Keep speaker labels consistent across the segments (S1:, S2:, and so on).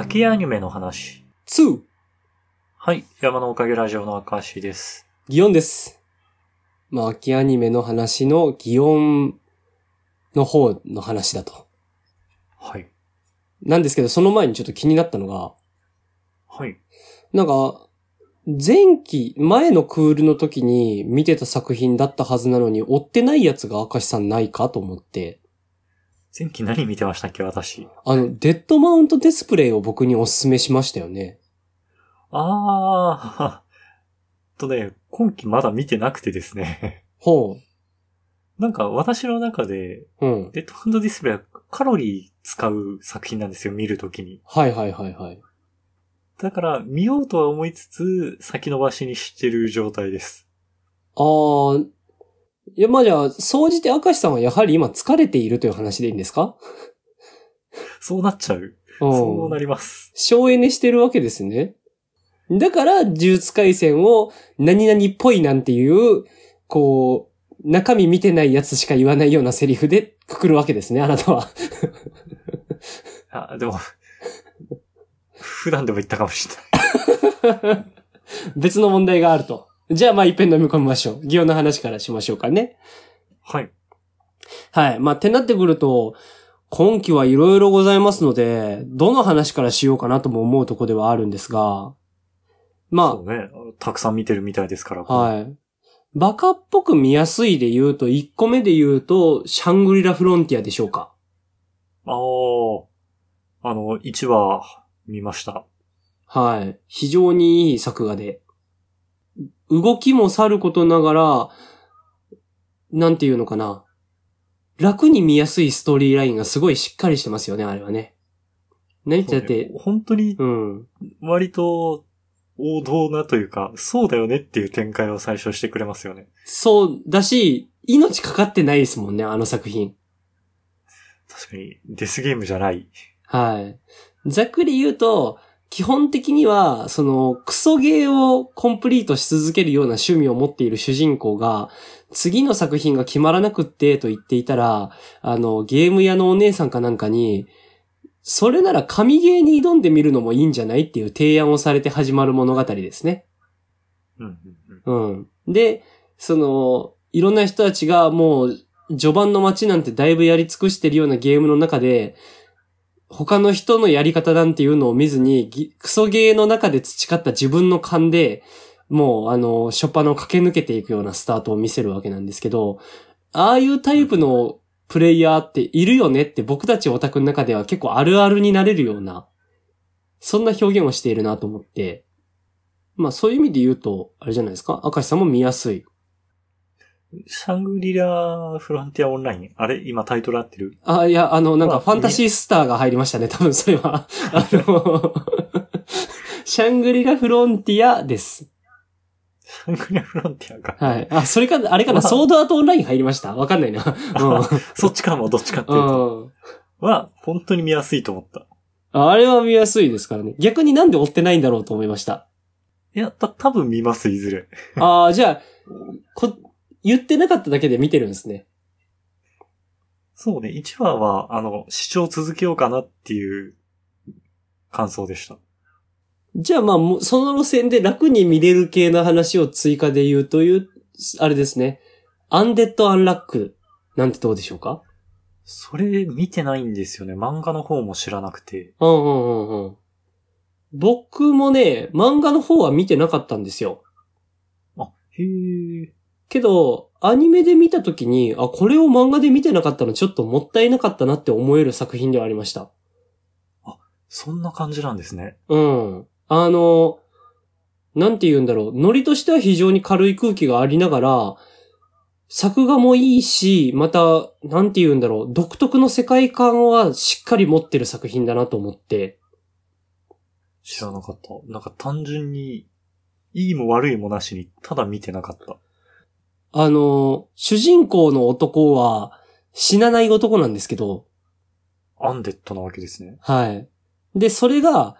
S1: 秋アニメの話。
S2: 2!
S1: はい。山のおかげラジオの明石です。
S2: 擬音です。まあ、秋アニメの話の擬音の方の話だと。
S1: はい。
S2: なんですけど、その前にちょっと気になったのが、
S1: はい。
S2: なんか、前期、前のクールの時に見てた作品だったはずなのに、追ってないやつが明石さんないかと思って、
S1: 前期何見てましたっけ、私。
S2: あの、デッドマウントディスプレイを僕にお勧めしましたよね。
S1: あー、とね、今期まだ見てなくてですね。
S2: ほ
S1: なんか私の中で、
S2: う。うん。
S1: デッドハンドディスプレイはカロリー使う作品なんですよ、見るときに。
S2: はいはいはいはい。
S1: だから、見ようとは思いつつ、先延ばしにしてる状態です。
S2: あー、いや、まあじゃあ、総じて明石さんはやはり今疲れているという話でいいんですか？
S1: そうなっちゃう。
S2: うん
S1: そうなります。
S2: 省エネしてるわけですね。だから、呪術回戦を何々っぽいなんていう、こう、中身見てないやつしか言わないようなセリフでくくるわけですね、あなたは。
S1: あ、でも、普段でも言ったかもしれない。
S2: 別の問題があると。じゃあ、まあ、一遍飲み込みましょう。擬音の話からしましょうかね。
S1: はい。
S2: はい。まあ、ってなってくると、今期はいろいろございますので、どの話からしようかなとも思うところではあるんですが、ま
S1: そうね。たくさん見てるみたいですから。
S2: あ、はい。バカっぽく見やすいで言うと、1個目で言うと、シャングリラフロンティアでしょうか。
S1: ああ。あの、1話見ました。
S2: はい。非常にいい作画で。動きもさることながら、なんていうのかな。楽に見やすいストーリーラインがすごいしっかりしてますよね、あれはね。何ってだって、
S1: 本当に
S2: うん。
S1: 割と王道なというか、そうだよねっていう展開を最初してくれますよね。
S2: そうだし、命かかってないですもんね、あの作品。
S1: 確かに、デスゲームじゃない。
S2: はい。ざっくり言うと、基本的には、その、クソゲーをコンプリートし続けるような趣味を持っている主人公が、次の作品が決まらなくって、と言っていたら、あの、ゲーム屋のお姉さんかなんかに、それなら神ゲーに挑んでみるのもいいんじゃないっていう提案をされて始まる物語ですね。
S1: うんうん。
S2: で、その、いろんな人たちがもう、序盤の街なんてだいぶやり尽くしてるようなゲームの中で、他の人のやり方なんていうのを見ずに、クソゲーの中で培った自分の勘で、もう、あの、初パの駆け抜けていくようなスタートを見せるわけなんですけど、ああいうタイプのプレイヤーっているよねって僕たちオタクの中では結構あるあるになれるような、そんな表現をしているなと思って、まあそういう意味で言うと、あれじゃないですか？明石さんも見やすい。
S1: シャングリラフロンティアオンライン？あれ？今タイトル合ってる？
S2: あ、いや、あの、なん
S1: まあ
S2: かファンタシースターが入りましたね、多分それは。あの、シャングリラフロンティアです。
S1: シャングリラフロンティアか。
S2: はい。あ、それか、あれかな、
S1: まあ
S2: ソードアートオンライン入りました？わかんないな。
S1: そっちからもどっちかって
S2: う
S1: いうと。
S2: ん。うん。
S1: は、本当に見やすいと思った。
S2: あれは見やすいですからね。逆になんで追ってないんだろうと思いました。
S1: いや、た、多分見ます、いずれ。
S2: ああ、じゃあ、こ、言ってなかっただけで見てるんですね。
S1: そうね、1話は、あの、視聴続けようかなっていう感想でした。
S2: じゃあまあ、もうその路線で楽に見れる系の話を追加で言うという、あれですね。アンデッド・アンラックなんてどうでしょうか？
S1: それ見てないんですよね。漫画の方も知らなくて。
S2: うんうんうんうん。僕もね、漫画の方は見てなかったんですよ。
S1: あ、へえ。
S2: けど、アニメで見たときに、あ、これを漫画で見てなかったのちょっともったいなかったなって思える作品ではありました。
S1: そんな感じなんですね。
S2: うん。あの、なんて言うんだろう。ノリとしては非常に軽い空気がありながら、作画もいいし、また、なんて言うんだろう。独特の世界観はしっかり持ってる作品だなと思って。
S1: 知らなかった。なんか単純に、いいも悪いもなしに、ただ見てなかった。
S2: あの、主人公の男は死なない男なんですけど、
S1: アンデッドなわけですね。
S2: はい。で、それが、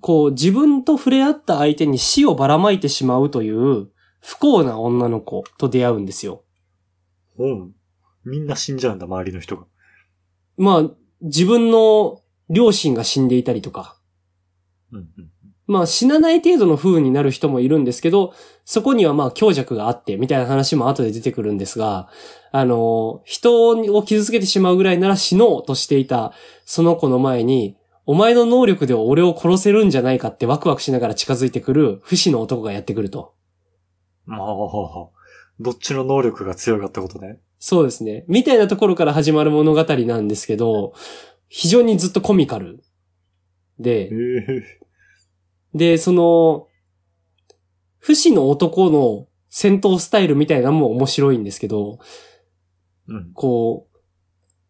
S2: こう、自分と触れ合った相手に死をばらまいてしまうという、不幸な女の子と出会うんですよ。
S1: うん。みんな死んじゃうんだ、周りの人が。
S2: まあ、自分の両親が死んでいたりとか、
S1: うんうん。
S2: まあ死なない程度の風になる人もいるんですけど、そこにはまあ強弱があって、みたいな話も後で出てくるんですが、あの、人を傷つけてしまうぐらいなら死のうとしていたその子の前に、お前の能力で俺を殺せるんじゃないかってワクワクしながら近づいてくる不死の男がやってくると。
S1: まあ、どっちの能力が強いかってことね。
S2: そうですね。みたいなところから始まる物語なんですけど、非常にずっとコミカル。で。で、その、不死の男の戦闘スタイルみたいなのも面白いんですけど、
S1: うん。
S2: こう、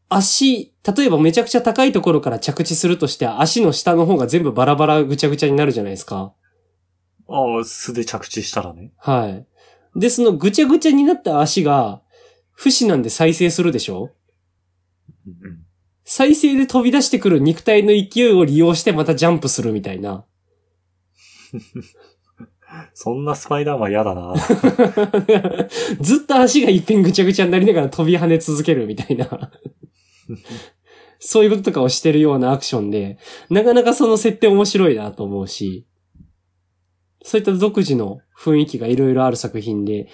S2: 足、例えばめちゃくちゃ高いところから着地するとして足の下の方が全部バラバラぐちゃぐちゃになるじゃないですか。
S1: ああ、素で着地したらね。
S2: はい。で、そのぐちゃぐちゃになった足が、不死なんで再生するでしょ？
S1: うんうん。
S2: 再生で飛び出してくる肉体の勢いを利用してまたジャンプするみたいな。
S1: そんなスパイダーマン嫌だな。
S2: ずっと足が一遍ぐちゃぐちゃになりながら飛び跳ね続けるみたいな。そういうこととかをしてるようなアクションで、なかなかその設定面白いなと思うし、そういった独自の雰囲気がいろいろある作品で、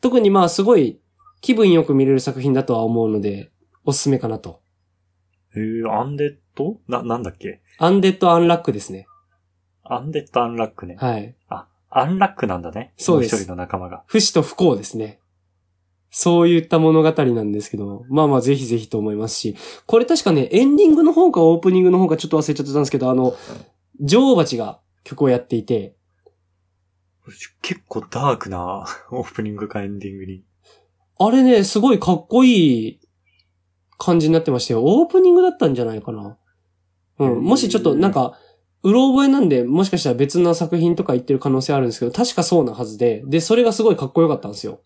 S2: 特にまあすごい気分よく見れる作品だとは思うので、おすすめかなと。
S1: へえ、アンデッド？な、なんだっけ？
S2: アンデッド・アンラックですね。
S1: アンデッドアンラックね。
S2: はい。
S1: あ、アンラックなんだね。
S2: そうです
S1: 一人の仲間が。
S2: 不死と不幸ですね。そういった物語なんですけど、まあまあぜひぜひと思いますし、これ確かね、エンディングの方かオープニングの方かちょっと忘れちゃってたんですけど、あの、女王蜂が曲をやっていて、
S1: 結構ダークなオープニングかエンディングに。
S2: あれね、すごいかっこいい感じになってましたよ。オープニングだったんじゃないかな。うん。もしちょっとなんか、うろ覚えなんで、もしかしたら別な作品とか言ってる可能性あるんですけど、確かそうなはずで、で、それがすごいかっこよかったんですよ。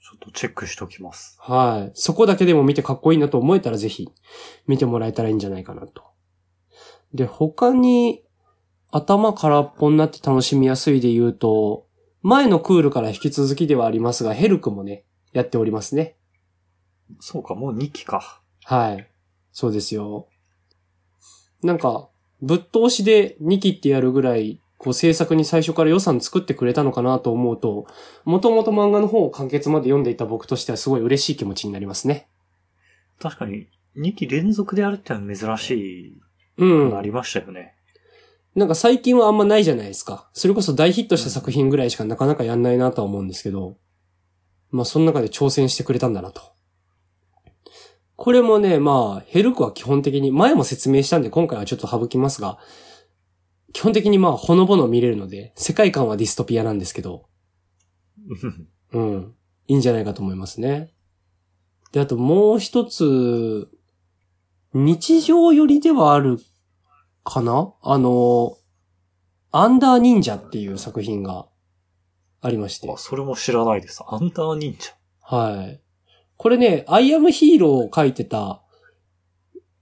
S1: ちょっとチェックしときます。
S2: はい。そこだけでも見てかっこいいなと思えたらぜひ見てもらえたらいいんじゃないかなと。で、他に頭空っぽになって楽しみやすいで言うと、前のクールから引き続きではありますが、ヘルクもね、やっておりますね。
S1: そうか、もう2期か。
S2: はい。そうですよ。なんか、ぶっ通しで2期ってやるぐらい、こう制作に最初から予算作ってくれたのかなと思うと、もともと漫画の方を完結まで読んでいた僕としてはすごい嬉しい気持ちになりますね。
S1: 確かに、2期連続でやるってのは珍し
S2: う
S1: いの
S2: ん
S1: あ。りましたよね。
S2: なんか最近はあんまないじゃないですか。それこそ大ヒットした作品ぐらいしかなかなかやんないなとは思うんですけど。まあその中で挑戦してくれたんだなと。これもね、まあ、ヘルクは基本的に、前も説明したんで今回はちょっと省きますが、基本的にまあ、ほのぼの見れるので、世界観はディストピアなんですけど、うん。いいんじゃないかと思いますね。で、あともう一つ、日常寄りではあるかな？あの、アンダー忍者っていう作品がありまして
S1: あ、。それも知らないです。アンダー忍者。
S2: はい。これね、アイアムヒーローを書いてた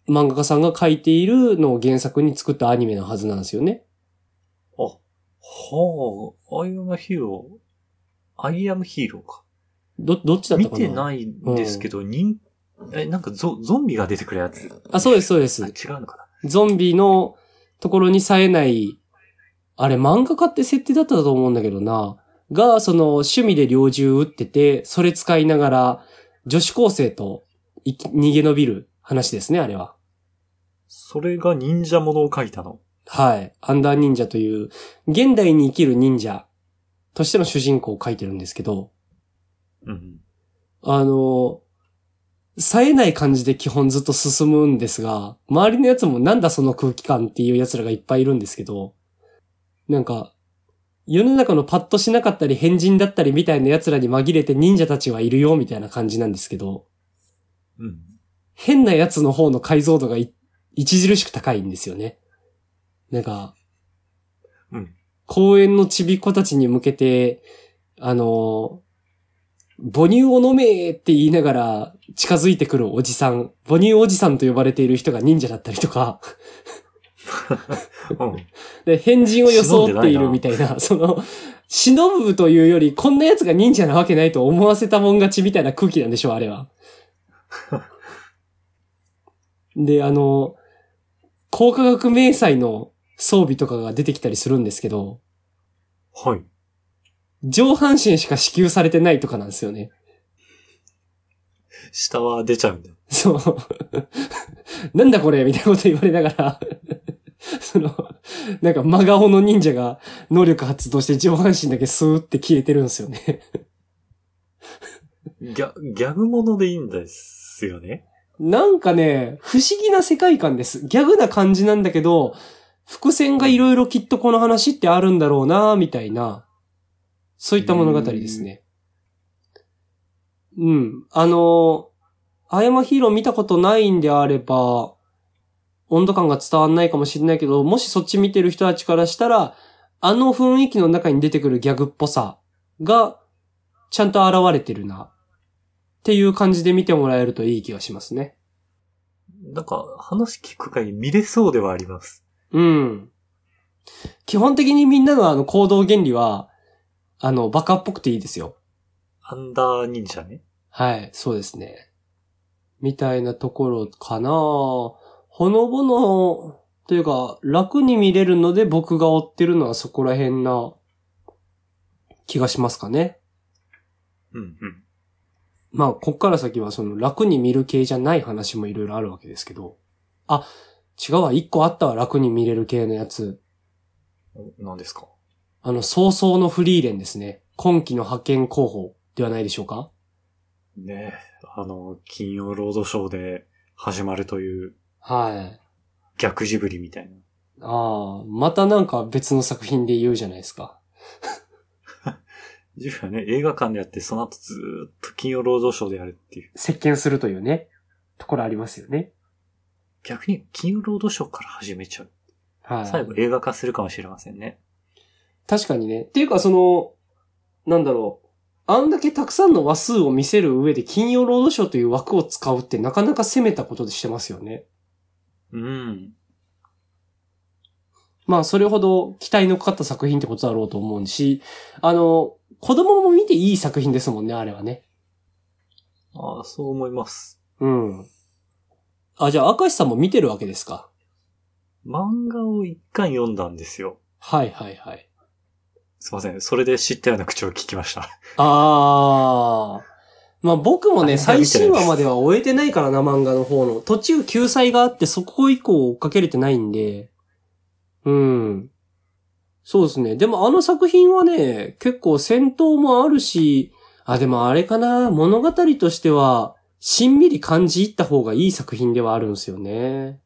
S2: 漫画家さんが書いているのを原作に作ったアニメのはずなんですよね。
S1: あ、はあ、アイアムヒーロー。アイアムヒーローか。
S2: ど、どっちだった
S1: 見
S2: かな？
S1: てないんですけど、人、え、なんかゾ、ゾンビが出てくるやつ。
S2: あ、そうです、そうで
S1: あ
S2: す。
S1: 違うのか
S2: ゾンビのところに冴えない、あれ漫画家って設定だったと思うんだけどな、が、その趣味で猟銃撃ってて、それ使いながら女子高生とい逃げ延びる話ですね、あれは。
S1: それが忍者ものを書いたの？
S2: はい。アンダー忍者という、現代に生きる忍者としての主人公を書いてるんですけど、
S1: うん。
S2: あの、冴えない感じで基本ずっと進むんですが、周りのやつもなんだその空気感っていう奴らがいっぱいいるんですけど、なんか、世の中のパッとしなかったり変人だったりみたいな奴らに紛れて忍者たちはいるよみたいな感じなんですけど、
S1: うん。
S2: 変な奴の方の解像度がい著しく高いんですよね。なんか、
S1: うん。
S2: 公園のちびっ子たちに向けて、あの、母乳を飲めって言いながら近づいてくるおじさん、母乳おじさんと呼ばれている人が忍者だったりとか、
S1: うん。
S2: で変人を装っているみたいな、その、忍ぶというより、こんな奴が忍者なわけないと思わせたもん勝ちみたいな空気なんでしょう、あれは。で、あの、高化学迷彩の装備とかが出てきたりするんですけど、
S1: はい。
S2: 上半身しか支給されてないとかなんですよね。
S1: 下は出ちゃうんだ。
S2: そう。なんだこれみたいなこと言われながら、その、なんか真顔の忍者が能力発動して上半身だけスーって消えてるんですよね。
S1: ギャ、ギャグものでいいんですよね？
S2: なんかね、不思議な世界観です。ギャグな感じなんだけど、伏線がいろいろきっとこの話ってあるんだろうな、みたいな、そういった物語ですね。うん。あの、あやまヒーロー見たことないんであれば、温度感が伝わんないかもしれないけど、もしそっち見てる人たちからしたら、あの雰囲気の中に出てくるギャグっぽさが、ちゃんと現れてるな。っていう感じで見てもらえるといい気がしますね。
S1: なんか、話聞く限り見れそうではあります。
S2: うん。基本的にみんなのあの行動原理は、あの、バカっぽくていいですよ。
S1: アンダー忍者ね。
S2: はい、そうですね。みたいなところかなほのぼの、というか、楽に見れるので僕が追ってるのはそこら辺な気がしますかね。
S1: うんうん。
S2: まあ、こっから先はその楽に見る系じゃない話もいろいろあるわけですけど。あ、違うわ、一個あったわ、楽に見れる系のやつ。
S1: お何ですか？
S2: あの、早々のフリーレンですね。今期の派遣候補ではないでしょうか？
S1: ねえ、あの、金曜ロードショーで始まるという
S2: はい。
S1: 逆ジブリみたいな。
S2: ああ、またなんか別の作品で言うじゃないですか。
S1: ジブリはね、映画館でやって、その後ずーっと金曜ロードショーでやるっていう。
S2: 席巻するというね、ところありますよね。
S1: 逆に金曜ロードショーから始めちゃう。
S2: はい。
S1: 最後映画化するかもしれませんね。
S2: 確かにね。っていうかその、なんだろう。あんだけたくさんの話数を見せる上で金曜ロードショーという枠を使うってなかなか攻めたことでしてますよね。
S1: うん。
S2: まあ、それほど期待のかかった作品ってことだろうと思うし、あの、子供も見ていい作品ですもんね、あれはね。
S1: ああ、そう思います。
S2: うん。あ、じゃあ、明石さんも見てるわけですか？
S1: 漫画を一巻読んだんですよ。
S2: はいはいはい。
S1: すいません。それで知ったような口を聞きました。
S2: あー。まあ僕もね、
S1: あ
S2: 最新話までは終えてないからな、漫画の方の。途中救済があって、そこ以降追っかけれてないんで。うん。そうですね。でもあの作品はね、結構戦闘もあるし、あ、でもあれかな、物語としては、しんみり感じ入った方がいい作品ではあるんですよね。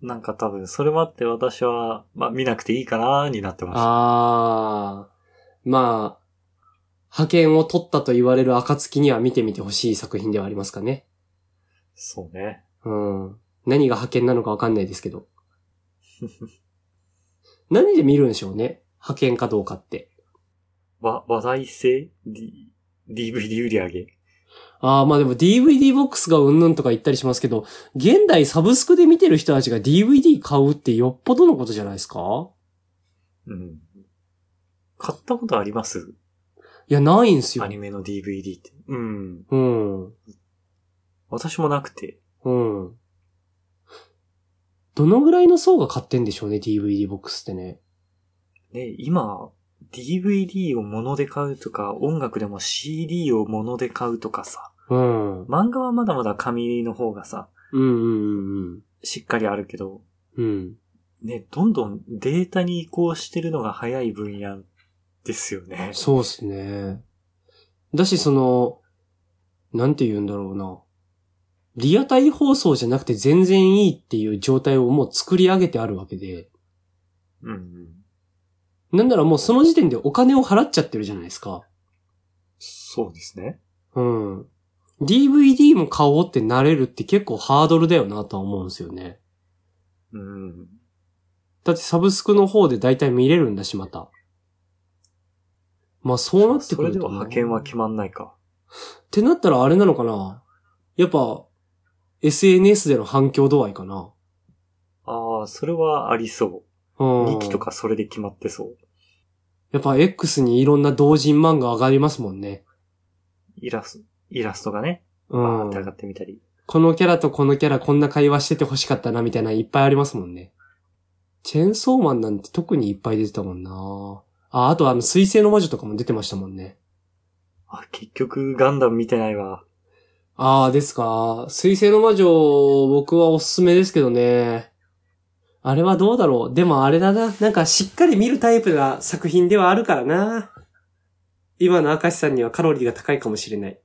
S1: なんか多分、それもあって私は、まあ見なくていいかなーになってました。
S2: あー。まあ、派遣を取ったと言われる暁には見てみてほしい作品ではありますかね。
S1: そうね。
S2: うん。何が派遣なのかわかんないですけど。何で見るんでしょうね？派遣かどうかって。
S1: わ、話題性、D、?DVD 売り上げ？
S2: ああ、まあでも DVD ボックスがうんぬんとか言ったりしますけど、現代サブスクで見てる人たちが DVD 買うってよっぽどのことじゃないですか？
S1: うん。買ったことあります？
S2: いや、ないんすよ
S1: ア。ニメの DVD って。うん。
S2: うん。
S1: 私もなくて。
S2: うん。どのぐらいの層が買ってんでしょうね、DVD ボックスってね。
S1: ね、今、DVD を物で買うとか、音楽でも CD を物で買うとかさ。
S2: うん。
S1: 漫画はまだまだ紙の方がさ、
S2: うんうんうん
S1: しっかりあるけど、
S2: うん。うん。
S1: ね、どんどんデータに移行してるのが早い分野ですよね。
S2: そうっすね。だし、その、なんて言うんだろうな。リアタイ放送じゃなくて全然いいっていう状態をもう作り上げてあるわけで。
S1: うんうん。
S2: なんならもうその時点でお金を払っちゃってるじゃないですか。
S1: そうですね。
S2: うん。DVD も買おうってなれるって結構ハードルだよなとは思うんですよね。
S1: うん。
S2: だってサブスクの方で大体見れるんだし、また。まあそうなって
S1: それ
S2: くるとな。
S1: では派遣は決まんないか。
S2: ってなったらあれなのかなやっぱ、SNS での反響度合いかな
S1: ああ、それはありそうう。
S2: ん。
S1: 2期とかそれで決まってそう。
S2: やっぱ X にいろんな同人漫画上がりますもんね。
S1: イラスト、イラストがね、
S2: う
S1: バーっ
S2: ん
S1: て上がってみたり。
S2: このキャラとこのキャラこんな会話してて欲しかったなみたいなのいっぱいありますもんね。チェーンソーマンなんて特にいっぱい出てたもんなあ、あとあの、水星の魔女とかも出てましたもんね。
S1: あ、結局ガンダム見てないわ。
S2: ああ、ですか。水星の魔女、僕はおすすめですけどね。あれはどうだろう。でもあれだな。なんかしっかり見るタイプな作品ではあるからな。今の明石さんにはカロリーが高いかもしれない。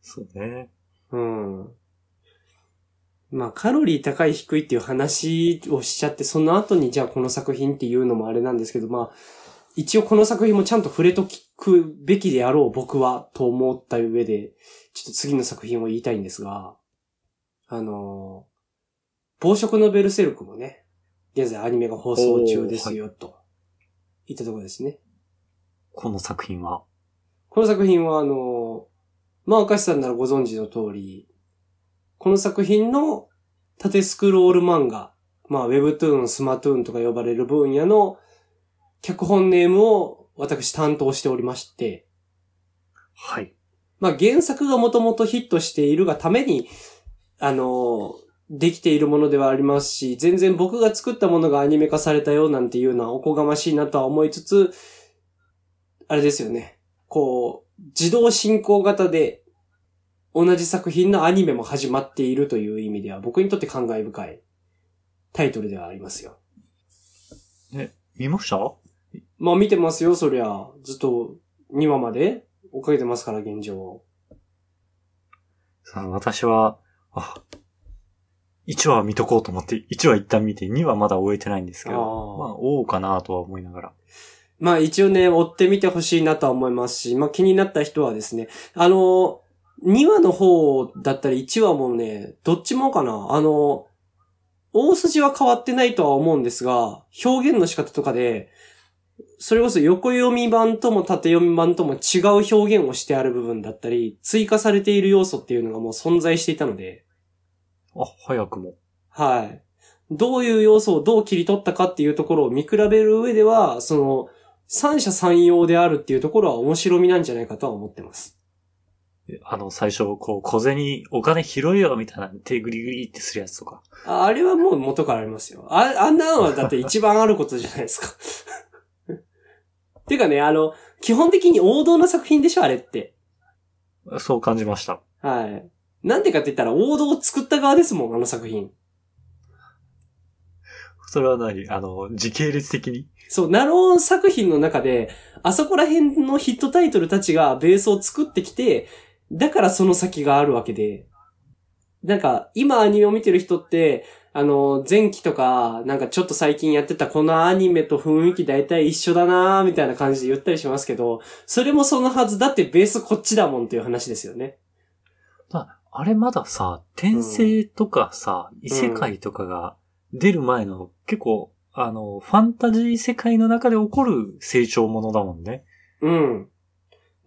S1: そうね。
S2: うん。まあ、カロリー高い低いっていう話をしちゃって、その後にじゃあこの作品っていうのもあれなんですけど、まあ、一応この作品もちゃんと触れとくべきであろう僕はと思った上で、ちょっと次の作品を言いたいんですが、あの暴食のベルセルクもね、現在アニメが放送中ですよ、と。いったところですね。
S1: この作品は？
S2: この作品はあの、まあ、明石さんならご存知の通り、この作品の縦スクロール漫画、まあ、ウェブトゥーン、スマトゥーンとか呼ばれる分野の脚本ネームを私担当しておりまして、
S1: はい。
S2: まあ、原作がもともとヒットしているがために、あの、できているものではありますし、全然僕が作ったものがアニメ化されたよなんていうのはおこがましいなとは思いつつ、あれですよね。こう、自動進行型で同じ作品のアニメも始まっているという意味では僕にとって感慨深いタイトルではありますよ。
S1: ね、見ました？
S2: まあ見てますよ、そりゃ。ずっと2話まで追っかけてますから、現状。
S1: さあ、私は、あ、1話は見とこうと思って、1話一旦見て、2話まだ終えてないんですけど、
S2: あー
S1: まあ、追おうかなとは思いながら。
S2: まあ一応ね、追ってみてほしいなとは思いますし、まあ気になった人はですね、あの、2話の方だったり1話もね、どっちもかな。あの、大筋は変わってないとは思うんですが、表現の仕方とかで、それこそ横読み版とも縦読み版とも違う表現をしてある部分だったり、追加されている要素っていうのがもう存在していたので、
S1: あ、早くも。
S2: はい。どういう要素をどう切り取ったかっていうところを見比べる上では、その、三者三様であるっていうところは面白みなんじゃないかとは思ってます。
S1: あの、最初、こう、小銭、お金拾えよ、みたいな、手グリグリってするやつとか。
S2: ああれはもう元からありますよ。あ、あんなのはだって一番あることじゃないですか。ていうかね、あの、基本的に王道な作品でしょ、あれって。
S1: そう感じました。
S2: はい。なんでかって言ったら王道を作った側ですもん、あの作品。
S1: それは何？あの、時系列的に？
S2: そう、ナロー作品の中で、あそこら辺のヒットタイトルたちがベースを作ってきて、だからその先があるわけで。なんか、今アニメを見てる人って、あの、前期とか、なんかちょっと最近やってたこのアニメと雰囲気大体一緒だなーみたいな感じで言ったりしますけど、それもそのはずだってベースこっちだもんっていう話ですよね。
S1: ああれまださ、転生とかさ、異世界とかが出る前の、結構、あの、ファンタジー世界の中で起こる成長ものだもんね。
S2: うん。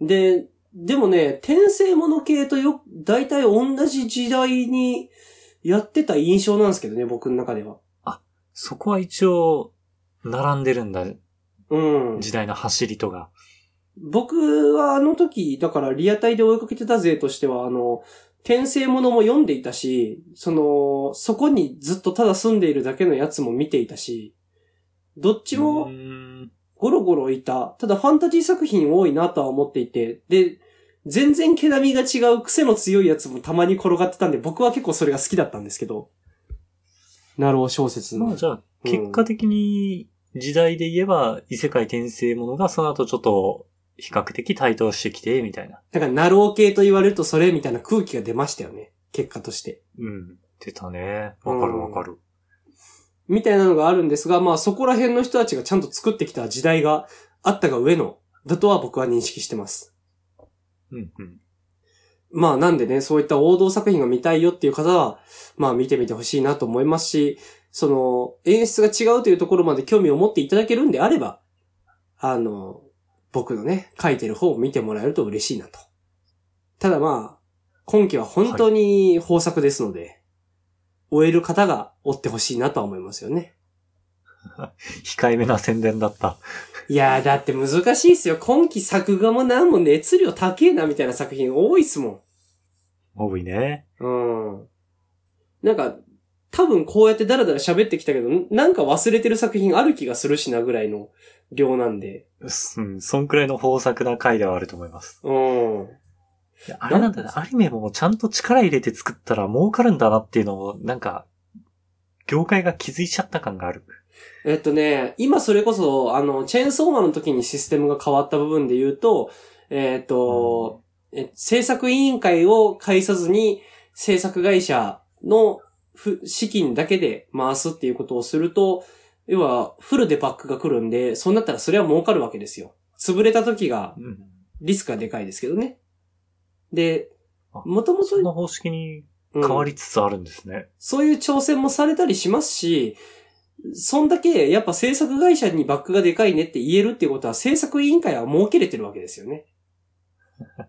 S2: で、でもね、転生もの系とよ、大体同じ時代にやってた印象なんですけどね、僕の中では。
S1: そこは一応、並んでるんだ。
S2: うん。
S1: 時代の走りとが。
S2: 僕はあの時、だからリアタイで追いかけてた勢としては、あの、転生ものも読んでいたし、その、そこにずっとただ住んでいるだけのやつも見ていたし、どっち
S1: う
S2: もゴロゴロいた。ただファンタジー作品多いなとは思っていて、で、全然毛並みが違う癖の強いやつもたまに転がってたんで、僕は結構それが好きだったんですけど。なるほど、小説の。
S1: まあじゃあ、結果的に時代で言えば、異世界転生ものがその後ちょっと比較的台頭してきて、みたいな。
S2: だから、ナロー系と言われるとそれみたいな空気が出ましたよね。結果として。
S1: うん。出たね。わかるわかる。
S2: みたいなのがあるんですが、まあそこら辺の人たちがちゃんと作ってきた時代があったが上の、だとは僕は認識してます。
S1: うんうん。
S2: まあなんでね、そういった王道作品が見たいよっていう方は、まあ見てみてほしいなと思いますし、その演出が違うというところまで興味を持っていただけるんであれば、あの、僕のね、書いてる方を見てもらえると嬉しいなと。ただまあ、今期は本当に豊作ですので、終える方が追ってほしいなとは思いますよね。
S1: 控えめな宣伝だった。
S2: いやー、だって難しいっすよ。今期作画もなんも熱量高えなみたいな作品多いっすもん。
S1: モブイね。
S2: うん。なんか、多分こうやってダラダラ喋ってきたけど、んなんか忘れてる作品ある気がするしなぐらいの量なんで。
S1: うん、そんくらいの豊作な回ではあると思います。
S2: うん。
S1: あれなんだね、アニメもちゃんと力入れて作ったら儲かるんだなっていうのを、なんか、業界が気づいちゃった感がある。
S2: えっとね、今それこそ、あの、チェーンソーマンの時にシステムが変わった部分で言うと、えっと、え制作委員会を介さずに制作会社のふ資金だけで回すっていうことをすると、要はフルでバックが来るんで、そうなったらそれは儲かるわけですよ。潰れた時が
S1: うん。
S2: リスクがでかいですけどね。で
S1: あ、
S2: もともと
S1: その方式に変わりつつあるんですね。
S2: そういう挑戦もされたりしますし、そんだけやっぱ制作会社にバックがでかいねって言えるっていうことは制作委員会は設けれてるわけですよね。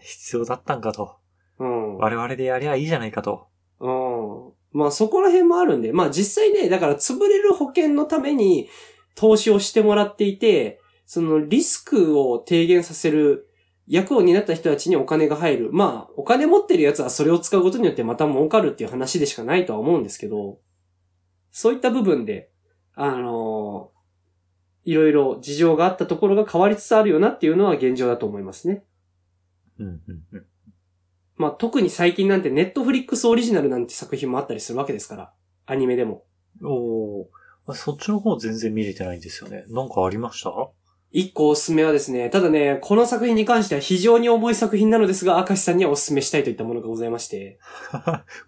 S1: 必要だったんかと。
S2: うん。
S1: 我々でやりゃいいじゃないかと。
S2: うん。まあそこら辺もあるんで、まあ実際ね、だから潰れる保険のために投資をしてもらっていて、そのリスクを低減させる役を担った人たちにお金が入る。まあお金持ってるやつはそれを使うことによってまた儲かるっていう話でしかないとは思うんですけど、そういった部分で、あのいろいろ事情があったところが変わりつつあるよなっていうのは現状だと思いますね。
S1: うん、うん、うん。
S2: まあ特に最近なんてネットフリックスオリジナルなんて作品もあったりするわけですから。アニメでも。
S1: おーそっちの方全然見れてないんですよね。なんかありました？
S2: 一個おすすめはですね、ただね、この作品に関しては非常に重い作品なのですが、明石さんにはおすすめしたいといったものがございまして、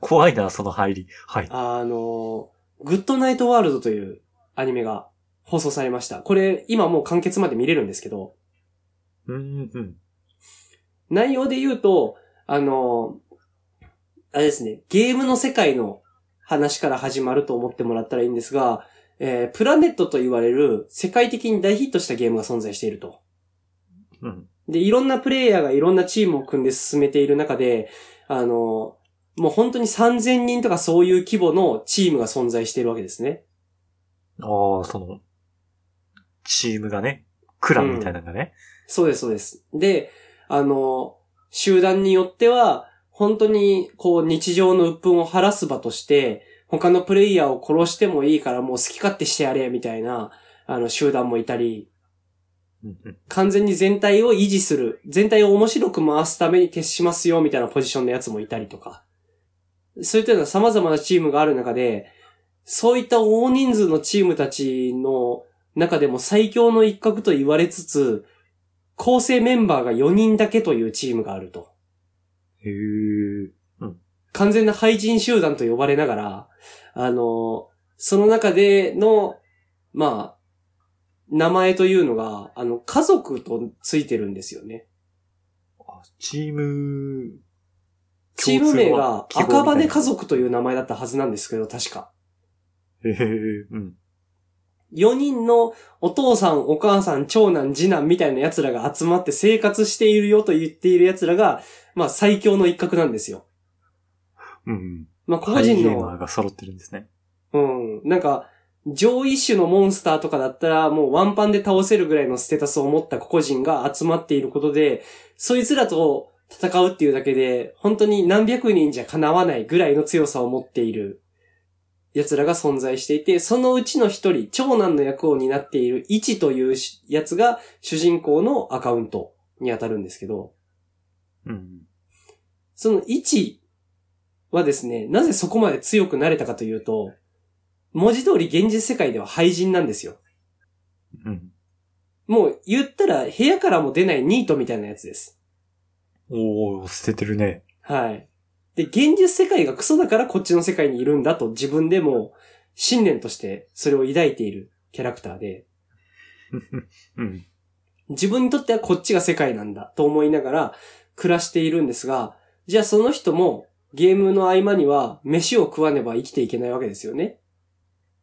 S1: 怖いな、その入り。はい。
S2: あの、グッドナイトワールドというアニメが放送されました。これ、今もう完結まで見れるんですけど、
S1: うん、うん。
S2: 内容で言うと、あの、あれですね、ゲームの世界の話から始まると思ってもらったらいいんですが、えープラネットと言われる世界的に大ヒットしたゲームが存在していると。
S1: うん。
S2: で、いろんなプレイヤーがいろんなチームを組んで進めている中で、あの、もう本当に3000人とかそういう規模のチームが存在しているわけですね。
S1: ああ、その、チームがね、クランみたいなのがね。
S2: そうです、そうです。で、あの、集団によっては、本当に、こう、日常の鬱憤を晴らす場として、他のプレイヤーを殺してもいいからもう好き勝手してやれ、みたいな、あの、集団もいたり、
S1: うんうん
S2: 完全に全体を維持する、全体を面白く回すために徹しますよ、みたいなポジションのやつもいたりとか。そういったような様々なチームがある中で、そういった大人数のチームたちの中でも最強の一角と言われつつ、構成メンバーが4人だけというチームがあると。
S1: へえ。
S2: 完全な廃人集団と呼ばれながら、あの、その中での、まあ、名前というのが、あの、家族とついてるんですよね。
S1: あチーム、
S2: チーム名が赤羽家
S1: 希
S2: 族という名前だったはずなんですけど、確か。
S1: 望みたいな。へえ、うん。
S2: 4人のお父さん、お母さん、長男、次男みたいな奴らが集まって生活しているよと言っている奴らが、まあ最強の一角なんですよ。
S1: うん。
S2: まあ個人の
S1: ゲーマー、が揃ってるんですね。
S2: うん。なんか、上位種のモンスターとかだったら、もうワンパンで倒せるぐらいのステータスを持った個々人が集まっていることで、そいつらと戦うっていうだけで、本当に何百人じゃ叶わないぐらいの強さを持っている奴らが存在していて、そのうちの一人、長男の役を担っている一というやつが主人公のアカウントに当たるんですけど、
S1: うん。
S2: その一はですね、なぜそこまで強くなれたかというと、文字通り現実世界では廃人なんですよ。
S1: うん。
S2: もう言ったら部屋からも出ないニートみたいなやつです。
S1: おー、捨ててるね。
S2: はい。で、現実世界がクソだからこっちの世界にいるんだと自分でも信念としてそれを抱いているキャラクターで、
S1: うん。
S2: 自分にとってはこっちが世界なんだと思いながら暮らしているんですが、じゃあその人もゲームの合間には飯を食わねば生きていけないわけですよね。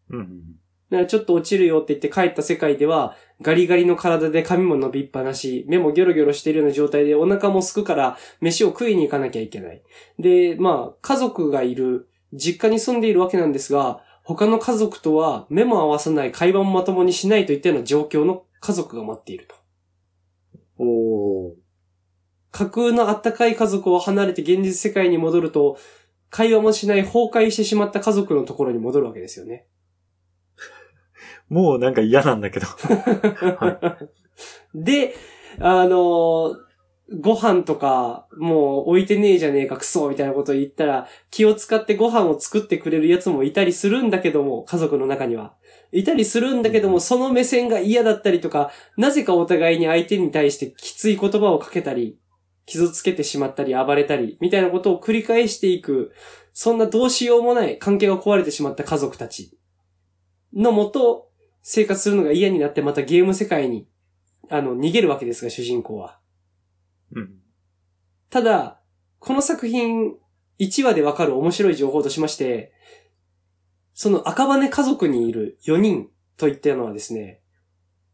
S1: うん。
S2: だからちょっと落ちるよって言って帰った世界では、ガリガリの体で髪も伸びっぱなし、目もギョロギョロしているような状態でお腹も空くから飯を食いに行かなきゃいけない。で、まあ、家族がいる、実家に住んでいるわけなんですが、他の家族とは目も合わさない会話もまともにしないといったような状況の家族が待っていると。
S1: おー。
S2: 架空のあったかい家族を離れて現実世界に戻ると、会話もしない崩壊してしまった家族のところに戻るわけですよね。
S1: もうなんか嫌なんだけど。
S2: で、あのーご飯とか、もう置いてねえじゃねえかクソみたいなことを言ったら、気を使ってご飯を作ってくれるやつもいたりするんだけども、家族の中には。いたりするんだけども、その目線が嫌だったりとか、なぜかお互いに相手に対してきつい言葉をかけたり、傷つけてしまったり暴れたり、みたいなことを繰り返していく、そんなどうしようもない関係が壊れてしまった家族たちのもと、生活するのが嫌になってまたゲーム世界に、あの、逃げるわけですが、主人公は。
S1: うん。
S2: ただ、この作品、1話でわかる面白い情報としまして、その赤羽家族にいる4人といったのはですね、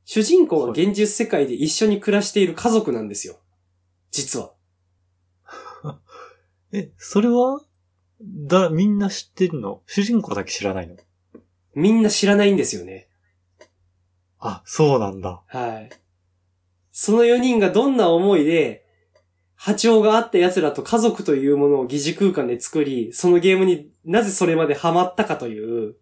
S2: 主人公が現実世界で一緒に暮らしている家族なんですよ。実は。
S1: え、それはだ、みんな知ってるの？主人公だけ知らないの？
S2: みんな知らないんですよね。
S1: あ、そうなんだ。
S2: はい。その4人がどんな思いで、波長があった奴らと家族というものを疑似空間で作り、そのゲームになぜそれまでハマったかという、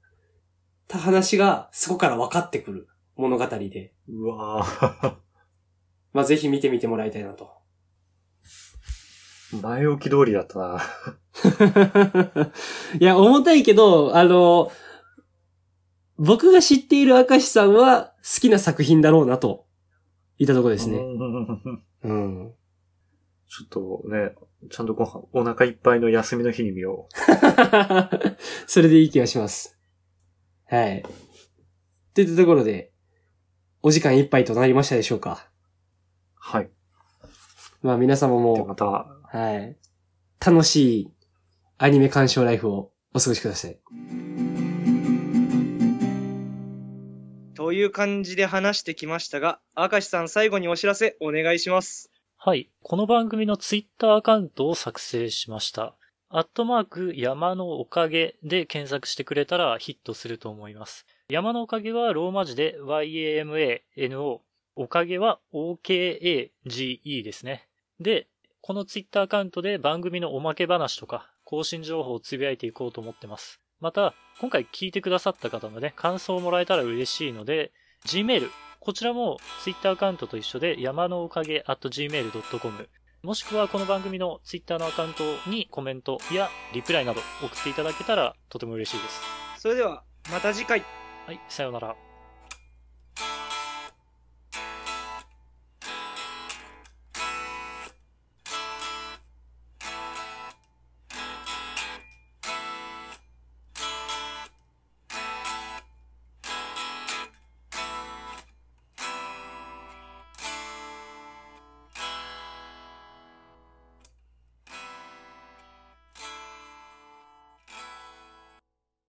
S2: た話がそこから分かってくる物語で、
S1: うわぁ。
S2: まあ、ぜひ見てみてもらいたいなと。
S1: 前置き通りだったな。
S2: いや、重たいけど、あの、僕が知っている明石さんは好きな作品だろうなと、いったところですね。
S1: うん
S2: うん。
S1: ちょっとね、ちゃんとご飯、お腹いっぱいの休みの日に見よ
S2: それでいい気がします。はい。といったところで、お時間いっぱいとなりましたでしょうか。
S1: う。はい。
S2: まあ皆様
S1: で、
S2: も、
S1: また、
S2: はい。楽しいアニメ鑑賞ライフをお過ごしください。
S3: という感じで話してきましたが、明石さん最後にお知らせお願いします。
S1: はい。この番組のツイッターアカウントを作成しました。アットマーク山のおかげで検索してくれたらヒットすると思います。山のおかげはローマ字で YAMANO。おかげは OKAGE ですね。で、このツイッターアカウントで番組のおまけ話とか更新情報をつぶやいていこうと思ってます。また、今回聞いてくださった方のね、感想をもらえたら嬉しいので、Gmail、こちらも Twitter アカウントと一緒で山のおかげ at gmail.com もしくはこの番組の Twitter のアカウントにコメントやリプライなど送っていただけたらとても嬉しいです。
S3: それでは、また次回。
S1: はい、さようなら。